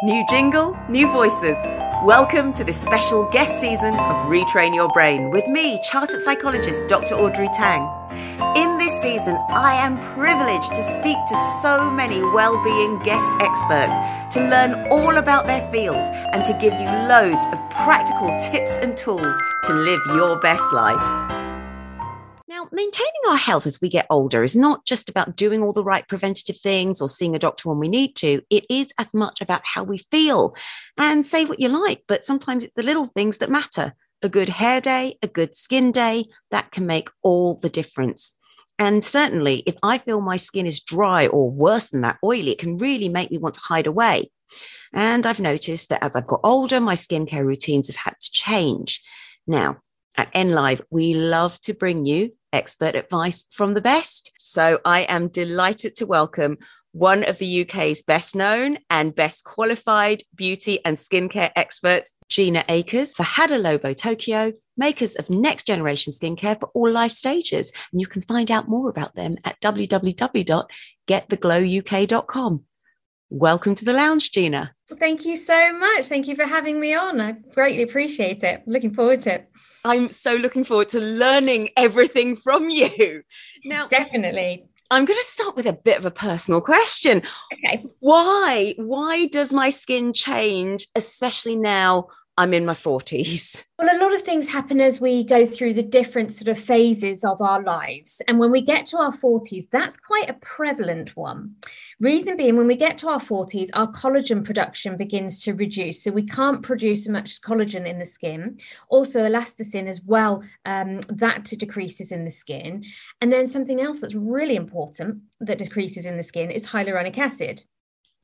New jingle, new voices. Welcome to this special guest season of Retrain Your Brain with me, chartered psychologist Dr. Audrey Tang. In this season, I am privileged to speak to so many well-being guest experts to learn all about their field and to give you loads of practical tips and tools to live your best life. Now, maintaining our health as we get older is not just about doing all the right preventative things or seeing a doctor when we need to. It is as much about how we feel. And say what you like, but sometimes it's the little things that matter. A good hair day, a good skin day, that can make all the difference. And certainly, if I feel my skin is dry or worse than that, oily, it can really make me want to hide away. And I've noticed that as I've got older, my skincare routines have had to change. Now, at NLive, we love to bring you expert advice from the best. So I am delighted to welcome one of the UK's best known and best qualified beauty and skincare experts, Gina Akers for Hada Labo Tokyo, makers of next generation skincare for all life stages. And you can find out more about them at www.gettheglowuk.com. Welcome to the lounge, Gina. Thank you so much. Thank you for having me on. I greatly appreciate it. Looking forward to it. I'm so looking forward to learning everything from you. Now, definitely. I'm going to start with a bit of a personal question. Okay. Why why does my skin change especially now I'm in my 40s. Well, a lot of things happen as we go through the different sort of phases of our lives. And when we get to our 40s, that's quite a prevalent one. Reason being, when we get to our 40s, our collagen production begins to reduce. So we can't produce as much collagen in the skin. Also, elasticin as well, um, that decreases in the skin. And then something else that's really important that decreases in the skin is hyaluronic acid.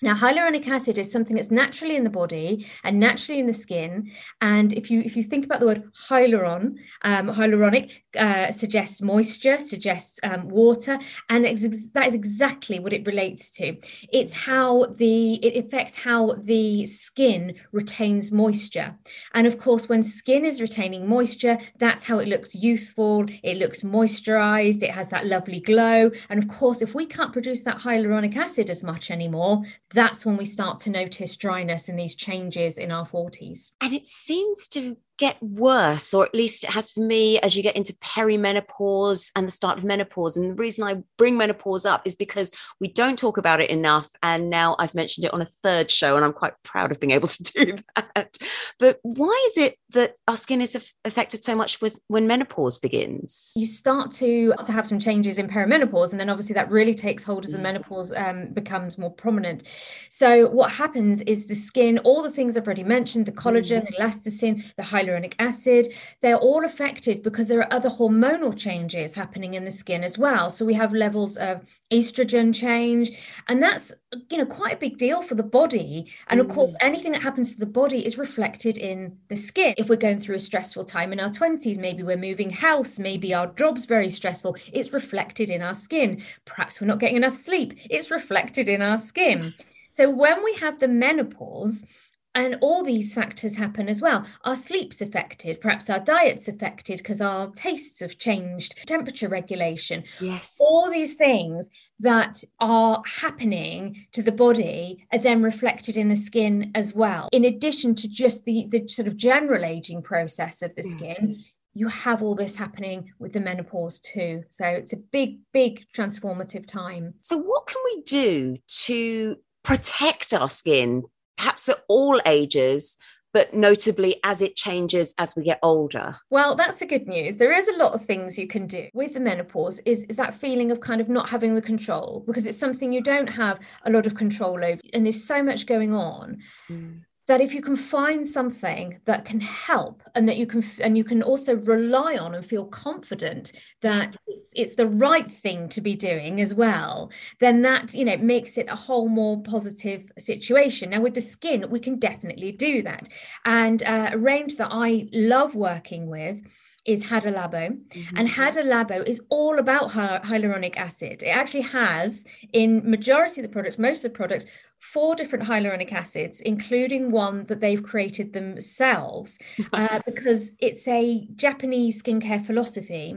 Now, hyaluronic acid is something that's naturally in the body and naturally in the skin. And if you if you think about the word hyaluron, um, hyaluronic uh, suggests moisture, suggests um, water, and ex- that is exactly what it relates to. It's how the it affects how the skin retains moisture. And of course, when skin is retaining moisture, that's how it looks youthful. It looks moisturized. It has that lovely glow. And of course, if we can't produce that hyaluronic acid as much anymore, that's when we start to notice dryness and these changes in our 40s. And it seems to get worse, or at least it has for me as you get into perimenopause and the start of menopause. And the reason I bring menopause up is because we don't talk about it enough. And now I've mentioned it on a third show, and I'm quite proud of being able to do that. But why is it that our skin is affected so much with when menopause begins? You start to, to have some changes in perimenopause, and then obviously that really takes hold as the mm. menopause um, becomes more prominent. So what happens is the skin, all the things I've already mentioned, the collagen, mm. the elasticin, the high hyaluronic acid, they're all affected because there are other hormonal changes happening in the skin as well. So we have levels of estrogen change, and that's you know quite a big deal for the body. And of course, mm. anything that happens to the body is reflected in the skin. If we're going through a stressful time in our 20s, maybe we're moving house, maybe our job's very stressful, it's reflected in our skin. Perhaps we're not getting enough sleep, it's reflected in our skin. So when we have the menopause, and all these factors happen as well. Our sleep's affected, perhaps our diet's affected because our tastes have changed, temperature regulation. Yes. All these things that are happening to the body are then reflected in the skin as well. In addition to just the, the sort of general aging process of the mm. skin, you have all this happening with the menopause too. So it's a big, big transformative time. So, what can we do to protect our skin perhaps at all ages but notably as it changes as we get older? Well, that's the good news. There is a lot of things you can do with the menopause is, is that feeling of kind of not having the control because it's something you don't have a lot of control over and there's so much going on. Mm that if you can find something that can help and that you can and you can also rely on and feel confident that it's, it's the right thing to be doing as well then that you know makes it a whole more positive situation. Now with the skin we can definitely do that. And uh, a range that i love working with is Hada Labo. Mm-hmm. And Hada Labo is all about hyaluronic acid. It actually has, in majority of the products, most of the products, four different hyaluronic acids, including one that they've created themselves, uh, because it's a Japanese skincare philosophy.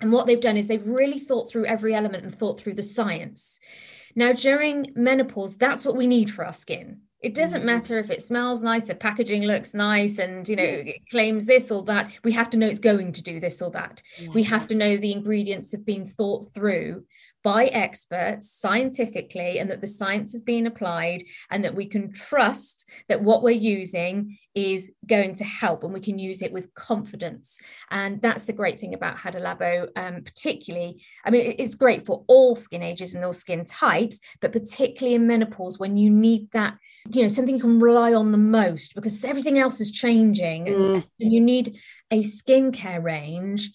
And what they've done is they've really thought through every element and thought through the science. Now, during menopause, that's what we need for our skin it doesn't mm-hmm. matter if it smells nice the packaging looks nice and you know it claims this or that we have to know it's going to do this or that yeah. we have to know the ingredients have been thought through by experts scientifically and that the science has been applied and that we can trust that what we're using is going to help and we can use it with confidence and that's the great thing about Hada Labo, um, particularly I mean it's great for all skin ages and all skin types but particularly in menopause when you need that you know something you can rely on the most because everything else is changing mm. and, and you need a skincare range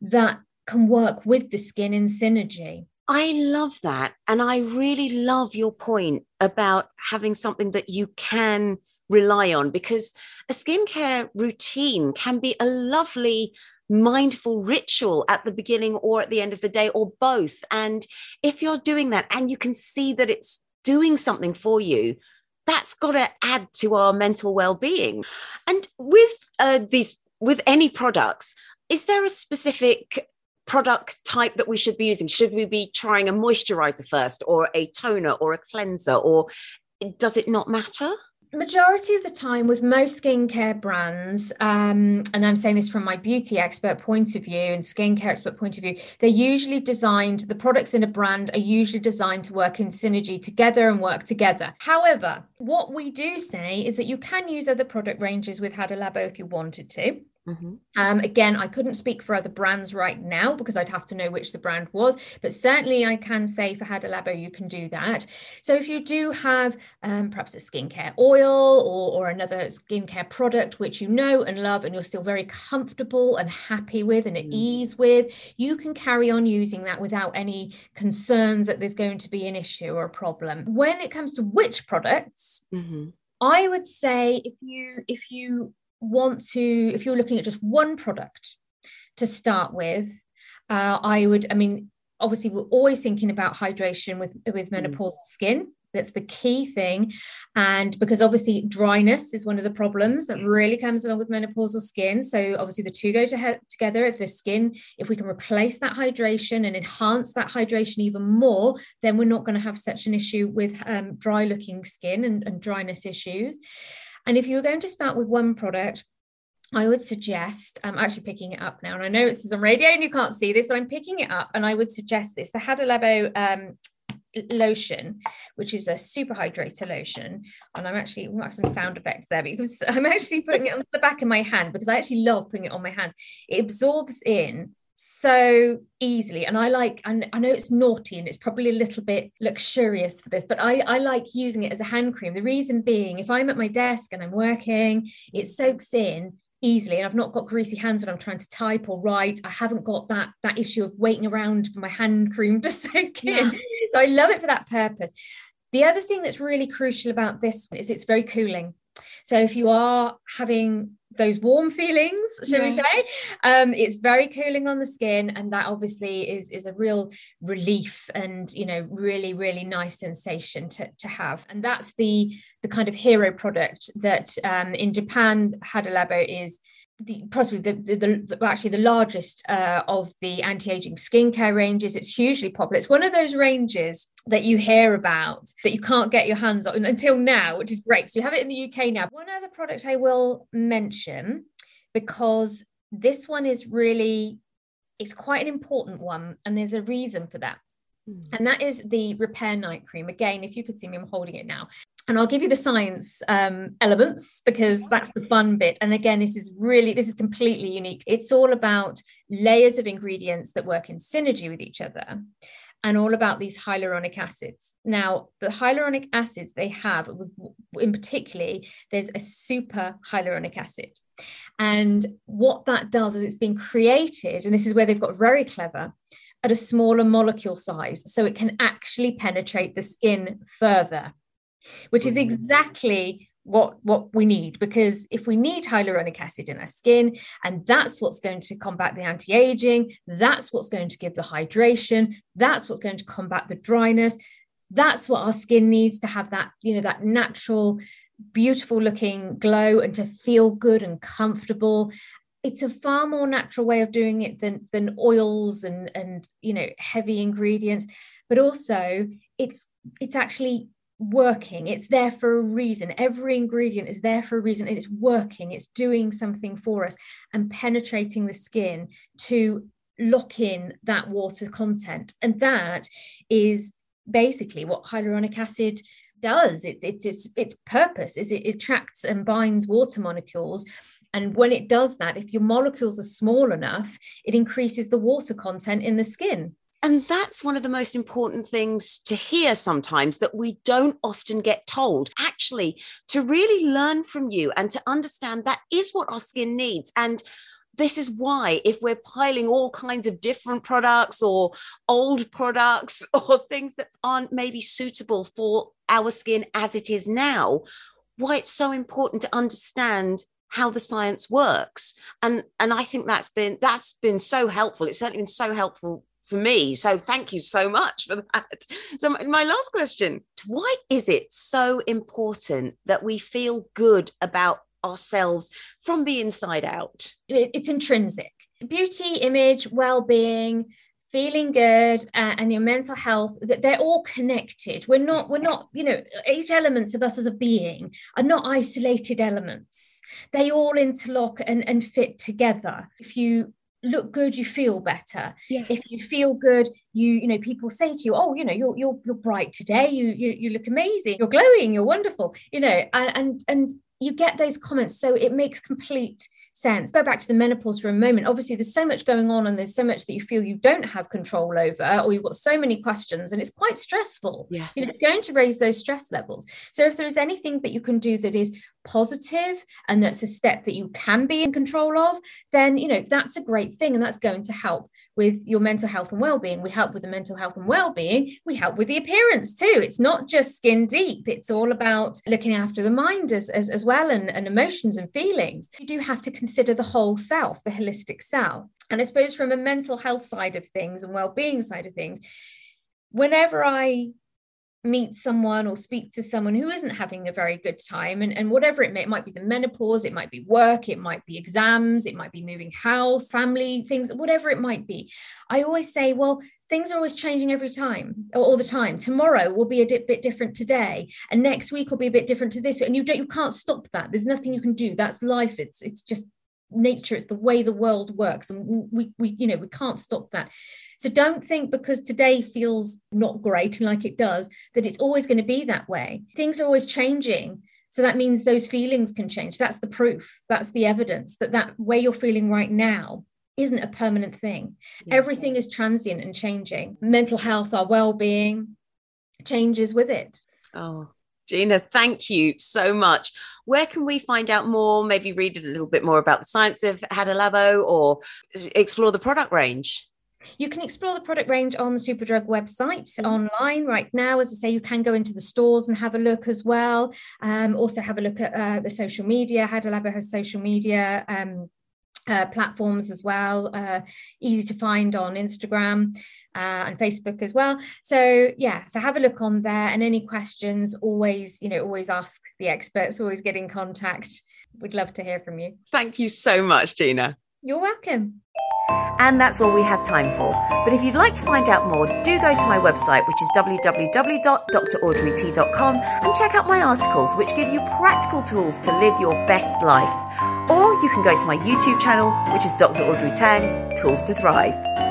that can work with the skin in synergy I love that. And I really love your point about having something that you can rely on because a skincare routine can be a lovely mindful ritual at the beginning or at the end of the day or both and if you're doing that and you can see that it's doing something for you that's got to add to our mental well-being and with uh, these with any products is there a specific product type that we should be using? Should we be trying a moisturizer first, or a toner, or a cleanser, or does it not matter? majority of the time with most skincare brands um, and i'm saying this from my beauty expert point of view and skincare expert point of view they're usually designed the products in a brand are usually designed to work in synergy together and work together however what we do say is that you can use other product ranges with Hada Labo if you wanted to Mm-hmm. Um, again, I couldn't speak for other brands right now because I'd have to know which the brand was, but certainly I can say for Hada Labo you can do that. So if you do have um, perhaps a skincare oil or, or another skincare product which you know and love and you're still very comfortable and happy with and at mm-hmm. ease with, you can carry on using that without any concerns that there's going to be an issue or a problem. When it comes to which products, mm-hmm. I would say if you if you want to, if you're looking at just one product to start with, uh, I would, I mean, obviously we're always thinking about hydration with with mm. menopausal skin. That's the key thing. And because obviously dryness is one of the problems that really comes along with menopausal skin. So obviously the two go to he- together. If the skin if we can replace that hydration and enhance that hydration even more then we're not going to have such an issue with um, dry looking skin and, and dryness issues and if you were going to start with one product, I would suggest, I'm actually picking it up now, and I know this is on radio and you can't see this, but I'm picking it up, and I would suggest this the Hada Labo um, lotion, which is a super hydrator lotion. And I'm actually, we have some sound effects there because I'm actually putting it on the back of my hand because I actually love putting it on my hands. It absorbs in so easily. And i like and i know it's naughty and it's probably a little bit luxurious for this but i i like using it as a hand cream. The reason being if i'm at my desk and i'm working it soaks in easily. And i've not got greasy hands when i'm trying to type or write. I haven't got that that issue of waiting around for my hand cream to soak in. So i love it for that purpose. The other thing that's really crucial about this is it's very cooling. So if you are having those warm feelings, shall yeah. we say? Um, it's very cooling on the skin, and that obviously is is a real relief and you know really really nice sensation to to have. And that's the the kind of hero product that um, in Japan Hada Labo is the possibly the, the, the, actually the largest uh, of the anti-aging skincare ranges. It's hugely popular. It's one of those ranges that you hear about that you can't get your hands on until now which is great. So you have it in the uk now. One other product i will mention because this one is really it's quite an important one and there's a reason for that. Hmm. and that is the repair night cream. Again if you could see me i'm holding it now and I'll give you the science um, elements because that's the fun bit. And again, this is really, this is completely unique. It's all about layers of ingredients that work in synergy with each other and all about these hyaluronic acids. Now, the hyaluronic acids they have, in particularly, there's a super hyaluronic acid. And what that does is it's been created, and this is where they've got very clever, at a smaller molecule size. So it can actually penetrate the skin further which is mm-hmm. exactly what what we need because if we need hyaluronic acid in our skin and that's what's going to combat the anti-aging that's what's going to give the hydration that's what's going to combat the dryness that's what our skin needs to have that you know that natural beautiful looking glow and to feel good and comfortable it's a far more natural way of doing it than than oils and and you know heavy ingredients but also it's it's actually working. It's there for a reason. Every ingredient is there for a reason. and It's working. It's doing something for us and penetrating the skin to lock in that water content. And that is basically what hyaluronic acid does. It, it, it's its purpose is it attracts and binds water molecules. And when it does that, if your molecules are small enough, it increases the water content in the skin. And that's one of the most important things to hear sometimes that we don't often get told. Actually, to really learn from you and to understand that is what our skin needs. And this is why, if we're piling all kinds of different products or old products or things that aren't maybe suitable for our skin as it is now, why it's so important to understand how the science works and and i think that's been that's been so helpful it's certainly been so helpful for me. So thank you so much for that. So my last question, why is it so important that we feel good about ourselves from the inside out? It's intrinsic. Beauty, image, well-being, feeling good uh, and your mental health that they're all connected we're not we're not you know eight elements of us as a being are not isolated elements they all interlock and, and fit together if you look good you feel better yes. if you feel good you you know people say to you oh you know you're you're, you're bright today you, you you look amazing you're glowing you're wonderful you know and and, and you get those comments so it makes complete sense. Go back to the menopause for a moment. Obviously, there's so much going on, and there's so much that you feel you don't have control over, or you've got so many questions, and it's quite stressful. Yeah. You know, it's going to raise those stress levels. So, if there is anything that you can do that is positive and that's a step that you can be in control of, then you know that's a great thing, and that's going to help with your mental health and well-being. We help with the mental health and well-being. We help with the appearance too. It's not just skin deep. It's all about looking after the mind as, as, as well and, and emotions and feelings. You do have to consider the whole self, the holistic self. And I suppose from a mental health side of things and well-being side of things, whenever I meet someone or speak to someone who isn't having a very good time and, and whatever it may it might be the menopause it might be work it might be exams it might be moving house family things whatever it might be. I always say well things are always changing every time all the time. Tomorrow will be a bit different today and next week will be a bit different to this and you don't you can't stop that. There's nothing you can do. That's life. It's it's just nature it's the way the world works and we we you know we can't stop that. So don't think because today feels not great like it does that it's always going to be that way. Things are always changing so that means those feelings can change. That's the proof that's the evidence that that way you're feeling right now isn't a permanent thing. Yeah. everything is transient and changing. Mental health our well-being changes with it. Oh Gina, thank you so much. Where can we find out more? Maybe read a little bit more about the science of Hada Labo or explore the product range? You can explore the product range on the Superdrug website mm-hmm. online right now. As I say, you can go into the stores and have a look as well. Um, also, have a look at uh, the social media. Hada Labo has social media. Um, uh, platforms as well, uh, easy to find on Instagram uh, and Facebook as well. So yeah, so have a look on there. And any questions, always you know, always ask the experts. Always get in contact. We'd love to hear from you. Thank you so much, Gina. You're welcome. And that's all we have time for. But if you'd like to find out more, do go to my website, which is www.draudreyt.com, and check out my articles, which give you practical tools to live your best life. Or you can go to my YouTube channel, which is Dr. Audrey Tang Tools to Thrive.